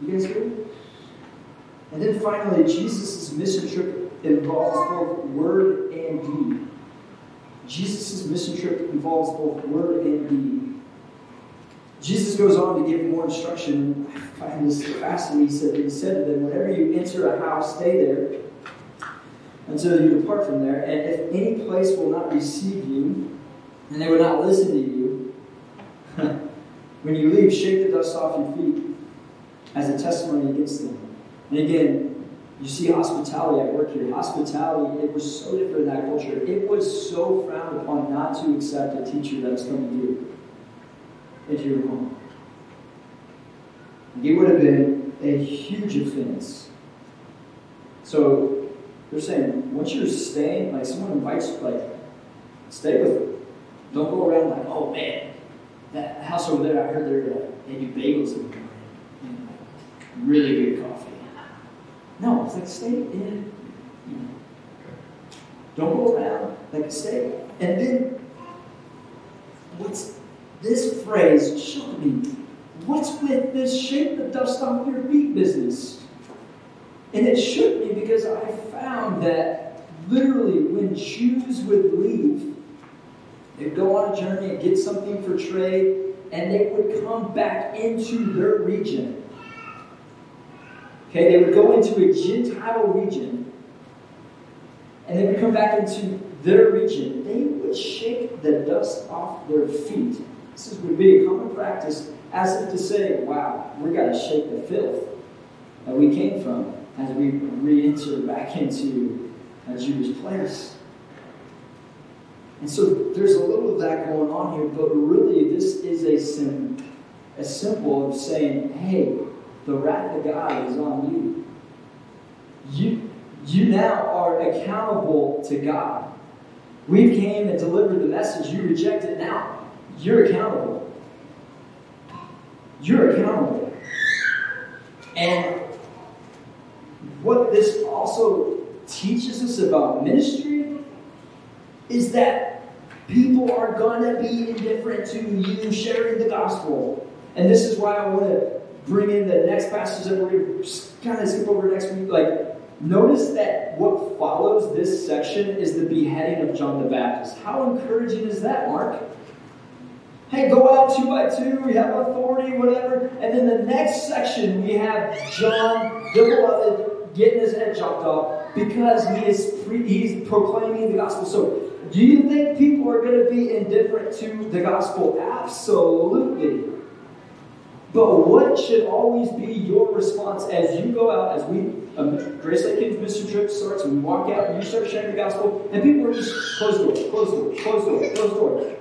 You guys here? And then finally, Jesus' mission trip involves both word and deed. Jesus' mission trip involves both word and deed. Jesus goes on to give more instruction. I find this fascinating. He said, he said to them, Whenever you enter a house, stay there until you depart from there. And if any place will not receive you, and they will not listen to you, when you leave, shake the dust off your feet as a testimony against them. And again, you see hospitality at work here. Hospitality, it was so different in that culture. It was so frowned upon not to accept a teacher that was coming to you into your home. It would have been a huge offense. So they're saying, once you're staying, like someone invites you, like, stay with them. Don't go around like, oh man, that house over there, I heard they're, uh, they do bagels in the morning. Really good coffee. No, it's like stay in. You know. Don't go around. Like stay. And then what's this phrase shook me. What's with this shake the dust off your feet business? And it shook me because I found that literally when Jews would leave, they'd go on a journey and get something for trade, and they would come back into their region Okay, they would go into a Gentile region and they would come back into their region. They would shake the dust off their feet. This would be a common practice as if to say, wow, we got to shake the filth that we came from as we re enter back into a Jewish place. And so there's a little of that going on here, but really this is a, sim- a symbol of saying, hey, the wrath of God is on you. You, you now are accountable to God. We came and delivered the message. You rejected. Now you're accountable. You're accountable. And what this also teaches us about ministry is that people are going to be indifferent to you sharing the gospel. And this is why I want to bring in the next passage that we're going to kind of skip over next week. Like, notice that what follows this section is the beheading of John the Baptist. How encouraging is that, Mark? Hey, go out two by two, we have authority, whatever. And then the next section, we have John, the beloved, getting his head chopped off because he is pre- he's proclaiming the gospel. So, do you think people are going to be indifferent to the gospel? Absolutely. But what should always be your response as you go out, as we, um, Grace Lakin Kids Mission Trip starts, and we walk out and you start sharing the gospel, and people are just close door, close the door, close the door, close the door.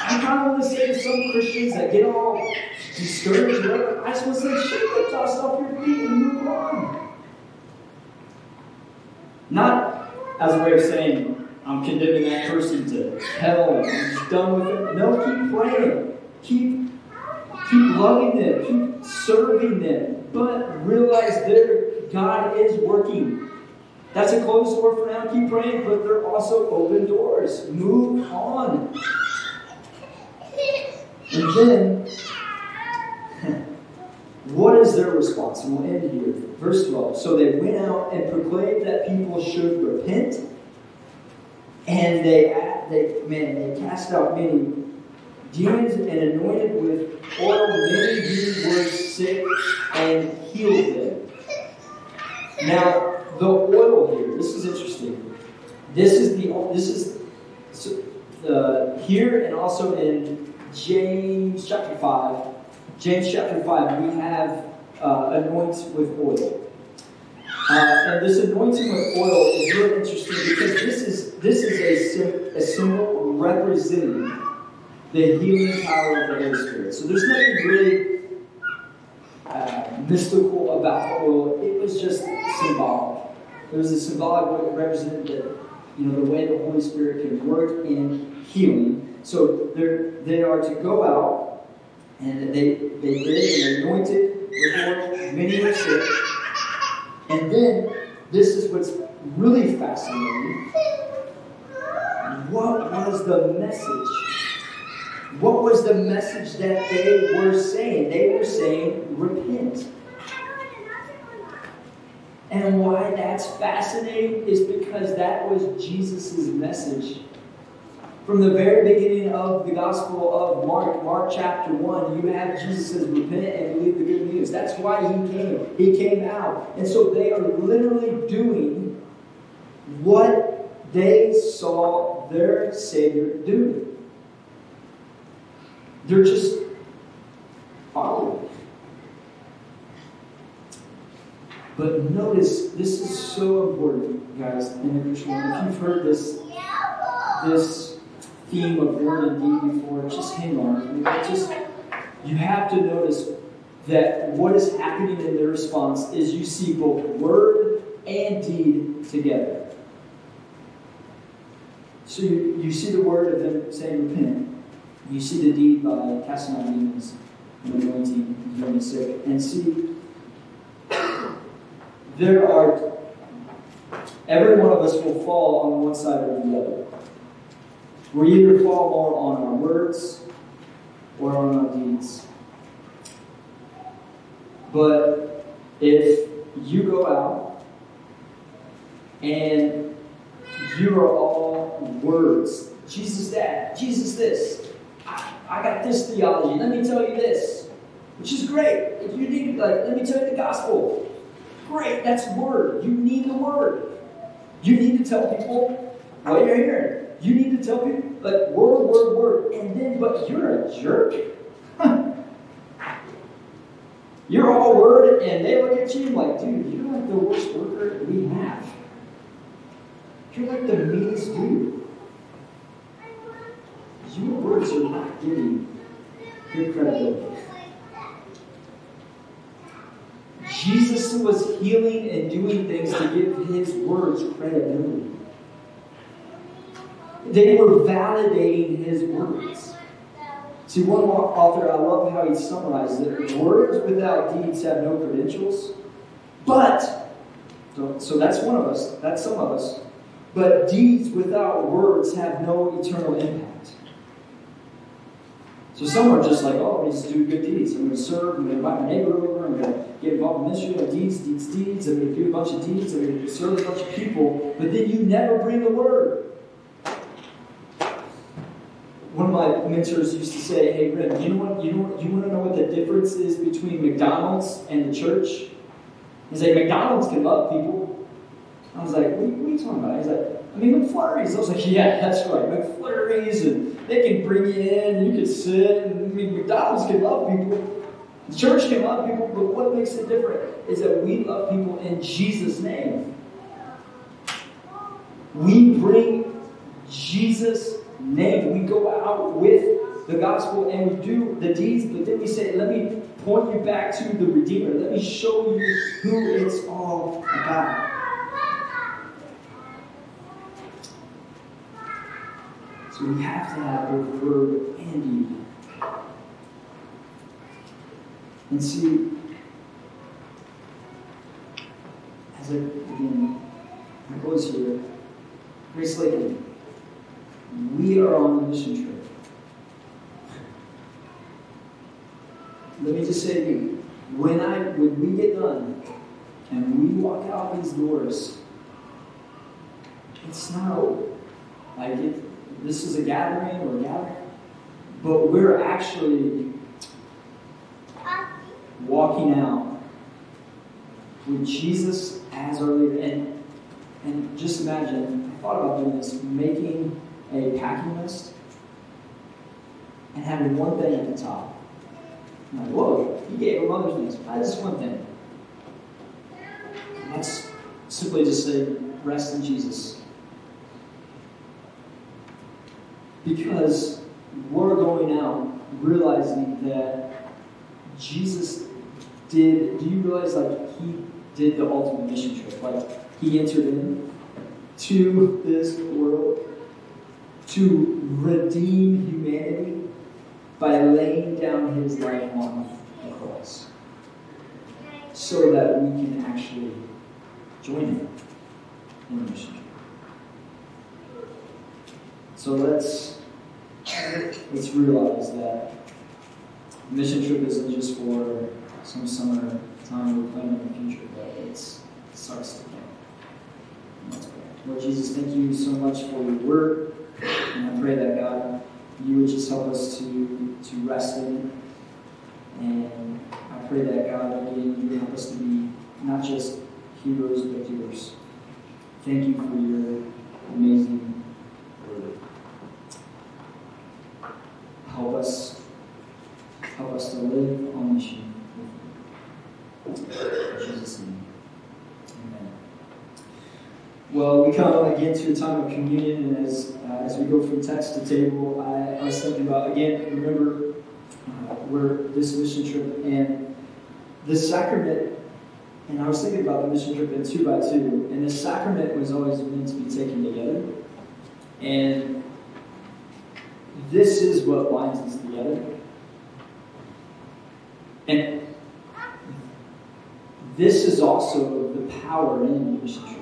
I kind of want to say to some Christians that get all discouraged, whatever, I just want to say, shake the dust off your feet and move on. Not as a way of saying, I'm condemning that person to hell I'm just done with it. No, keep praying. Keep Keep loving them, keep serving them, but realize that God is working. That's a closed door for now. Keep praying, but they're also open doors. Move on. And then, what is their response? And we'll end here. Verse 12. So they went out and proclaimed that people should repent. And they, they man, they cast out many demons and anointed with oil many who were sick and healed them. Now, the oil here, this is interesting. This is the this is uh, here and also in James chapter five. James chapter five, we have uh, anoint with oil. Uh, and this anointing with oil is really interesting because this is this is a, a symbol representing the healing power of the Holy Spirit. So there's nothing really uh, mystical about oil. It was just symbolic. It was a symbolic way it represented the, you know, the way the Holy Spirit can work in healing. So they are to go out and they, they did and anointed were whole, many were sick. And then, this is what's really fascinating. What was the message? What was the message that they were saying? They were saying, repent. And why that's fascinating is because that was Jesus' message. From the very beginning of the Gospel of Mark, Mark chapter 1, you have Jesus says, repent and believe the good news. That's why he came. He came out. And so they are literally doing what they saw their Savior doing. They're just following. But notice, this is so important, guys, in the Christian If you've heard this, this theme of word and deed before, just hang on. Just you have to notice that what is happening in their response is you see both word and deed together. So you, you see the word of them saying repent. You see the deed by casting out demons and anointing, the sick. And see, there are, every one of us will fall on one side or the other. We either fall more on our words or on our deeds. But if you go out and you are all words, Jesus that, Jesus this, I, I got this theology, let me tell you this, which is great. If you need, like, let me tell you the gospel. Great, that's word. You need the word. You need to tell people what you're hearing. You need to tell people, like, word, word, word. And then, but you're a jerk. you're all word, and they look at you like, dude, you're like the worst worker we have. You're like the meanest dude. Your words are not getting good credibility. Jesus was healing and doing things to give his words credibility. They were validating his words. See, one author, I love how he summarizes it words without deeds have no credentials, but, so that's one of us, that's some of us, but deeds without words have no eternal impact. So some are just like, oh, I'm going to do good deeds. I'm going to serve. I'm going to invite my neighbor over. I'm going to get involved in ministry. Deeds, deeds, deeds. I'm going to do a bunch of deeds. I'm going to serve a bunch of people. But then you never bring the word one of my mentors used to say, "Hey, Rem, you know what? You know what? You want to know what the difference is between McDonald's and the church?" He's like, "McDonald's can love people." I was like, "What, what are you talking about?" He's like, "I mean, McFlurries." I was like, "Yeah, that's right, McFlurries, and they can bring you in, you can sit, I mean, McDonald's can love people." The church can love people, but what makes it different is that we love people in Jesus' name. We bring Jesus' name. We go out with the gospel and we do the deeds, but then we say, let me point you back to the Redeemer. Let me show you who it's all about. So we have to have both word and deed. And see, as I, again, I close here, Grace Lakeland we are on a mission trip. Let me just say to you, when I when we get done and we walk out these doors, it's not over. Like this is a gathering or a gathering, but we're actually walking out with Jesus as our leader. And and just imagine, I thought about doing this, making a packing list and having one thing at the top. I'm like, whoa, he gave a mother's list. Why this one thing? And that's simply just say, rest in Jesus. Because we're going out realizing that Jesus did, do you realize like he did the ultimate mission trip? Like he entered in to this world to redeem humanity by laying down his life on the cross. so that we can actually join Him in mission. So let's let's realize that mission trip isn't just for some summer time we're planning in the future, but it's, it starts today. Lord Jesus, thank you so much for your word. And I pray that God, you would just help us to, to rest in it. And I pray that God, again, you would help us to be not just heroes, but doers. Thank you for your amazing word. Help us, help us to live on mission with you. In Jesus' name. Amen. Well, we come again to a time of communion, and as, uh, as we go from text to table, I, I was thinking about, again, remember, uh, we're this mission trip, and the sacrament, and I was thinking about the mission trip in two by two, and the sacrament was always meant to be taken together. And this is what binds us together. And this is also the power in the mission trip.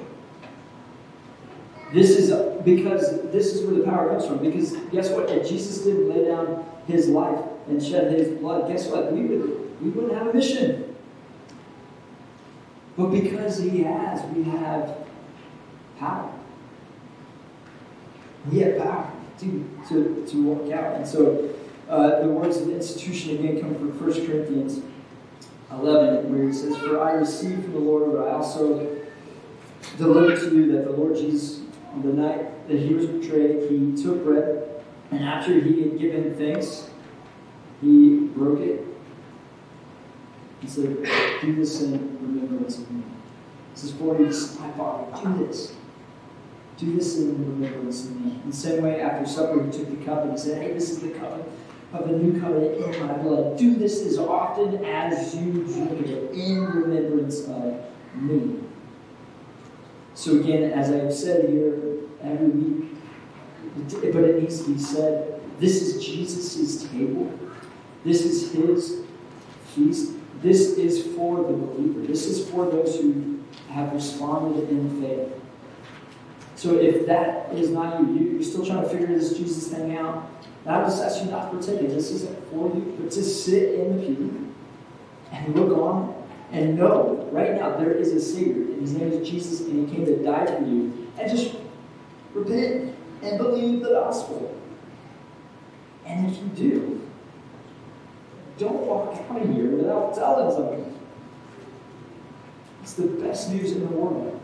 This is because this is where the power comes from. Because guess what? If Jesus didn't lay down his life and shed his blood, guess what? We would we wouldn't have a mission. But because he has, we have power. We have power to, to, to work out. And so uh, the words of the institution again come from 1 Corinthians 11, where he says, For I received from the Lord what I also delivered to you that the Lord Jesus, on the night that he was betrayed, he took bread, and after he had given thanks, he broke it. and said, Do this in remembrance of me. This is for you, my body. Do this. Do this in remembrance of me. In the same way, after supper, he took the cup and he said, Hey, this is the cup of the new covenant in my blood. Do this as often as you drink it in remembrance of me. So again, as I have said here every week, but it needs to be said, this is Jesus' table. This is his feast. This is for the believer. This is for those who have responded in faith. So if that is not you, you're still trying to figure this Jesus thing out, I just ask you not to partake. This isn't for you, but to sit in the pew and look on and know right now there is a Savior, and his name is Jesus, and he came to die for you. And just repent and believe the gospel. And if you do, don't walk out of here without telling somebody. It's the best news in the world.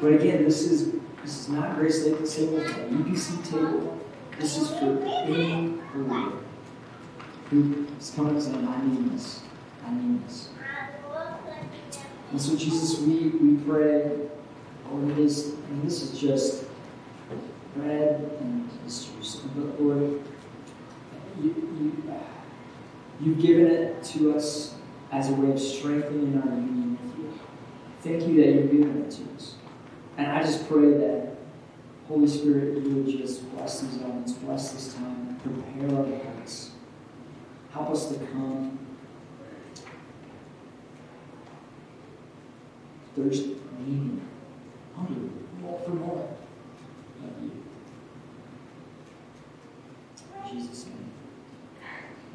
But again, this is this is not Grace Lakin table, an EPC table. This is for any believer who is coming saying, I need this. This. And so, Jesus, we, we pray, Lord, it is, and this is just bread and histories. But Lord, you, you, you've given it to us as a way of strengthening our union with you. Thank you that you've given it to us. And I just pray that, Holy Spirit, you would just bless these elements, bless this time, prepare our hearts. Help us to come thirsty, hungry, for more you. Jesus' name.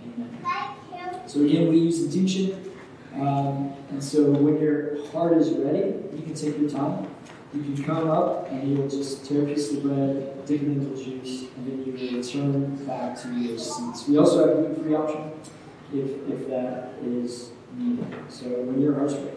Amen. So again, we use intinction. Um, and so when your heart is ready, you can take your time. You can come up and you will just tear a piece of bread, dip it into juice, and then you will return back to your seats. We also have a gluten-free option if, if that is needed. So when your heart's ready.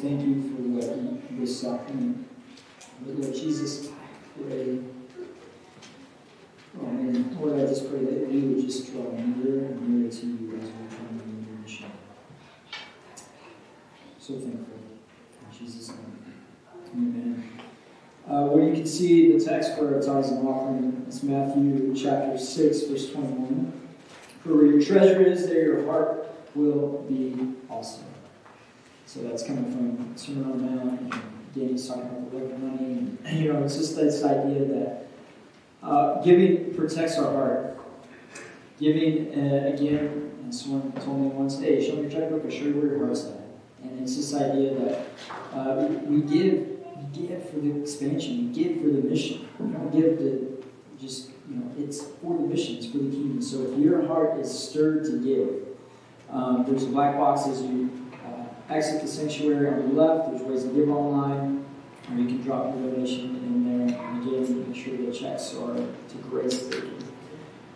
Thank you for what you, this sacrament. But Lord Jesus, I pray. Oh man, Lord, I just pray that we would just draw nearer and nearer to you as we come in your mission. So thankful. In Jesus' name. Amen. Uh, where you can see the text for our tithes and offering is Matthew chapter 6, verse 21. For where your treasure is, there your heart will be also. So that's coming from Sermon on the Mount, and Danny's talking about the love of money. And, you know, it's just this idea that uh, giving protects our heart. Giving, uh, again, and someone told me once, hey, show me your checkbook, I'll show you where your heart's at. And it's this idea that uh, we, we give we give for the expansion, we give for the mission. We don't give to just, you know, it's for the mission, it's for the kingdom. So if your heart is stirred to give, um, there's black box as you exit the sanctuary on your left. There's ways to give online, or you can drop your donation in there. And again, make sure the checks are to Grace Lakin.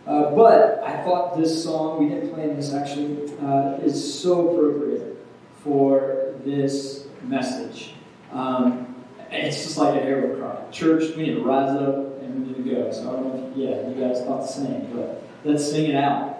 Uh, but I thought this song, we didn't plan this actually, uh, is so appropriate for this message. Um, it's just like an arrow cry. Church, we need to rise up and we need to go. So I don't know if, yeah, you guys thought the same, but let's sing it out.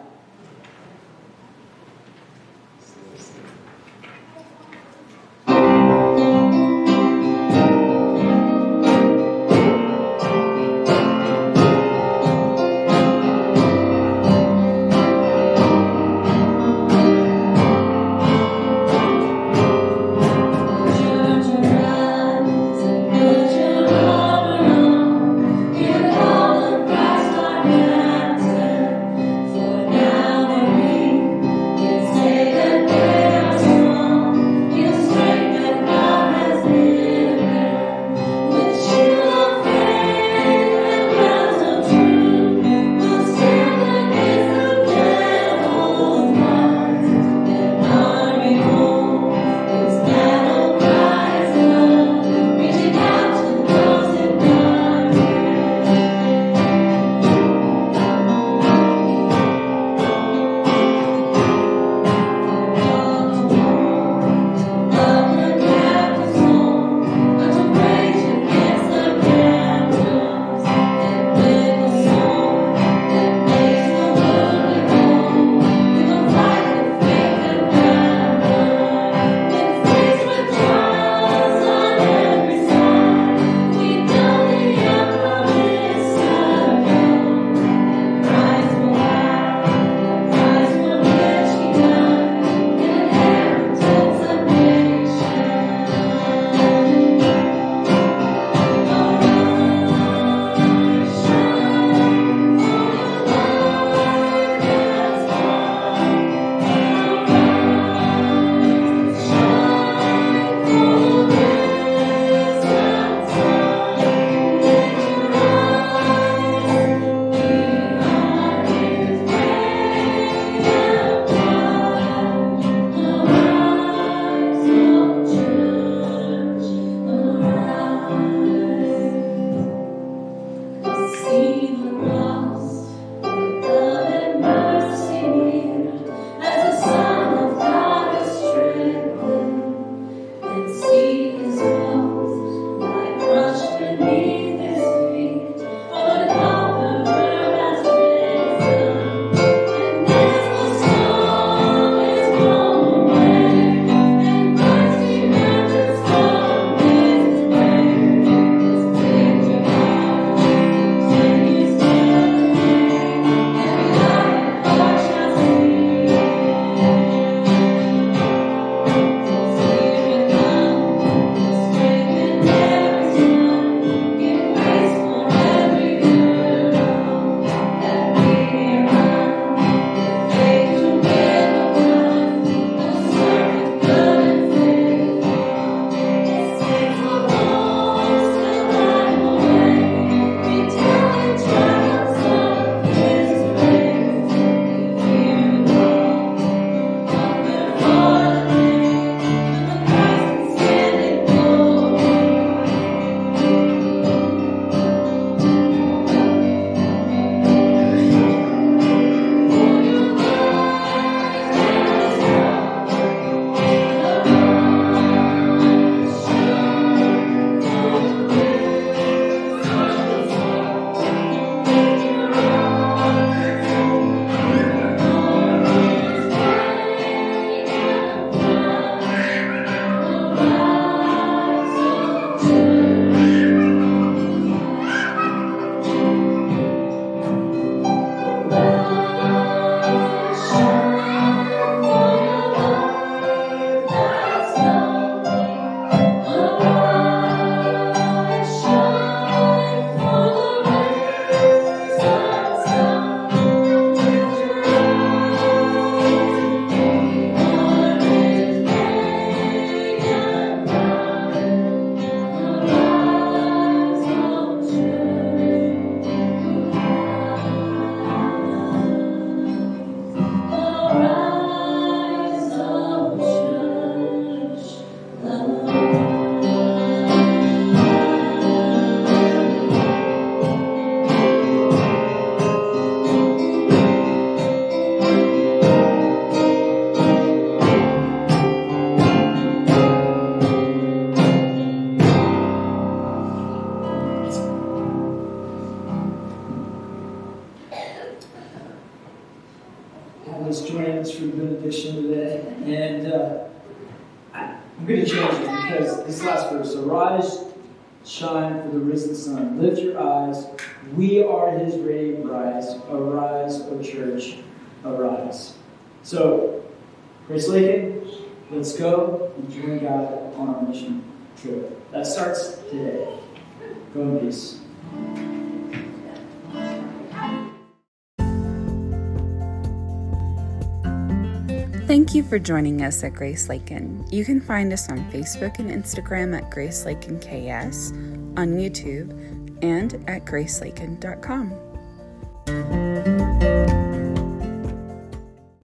joining us at Grace Lakin. You can find us on Facebook and Instagram at Grace Lakin KS, on YouTube, and at GraceLakin.com.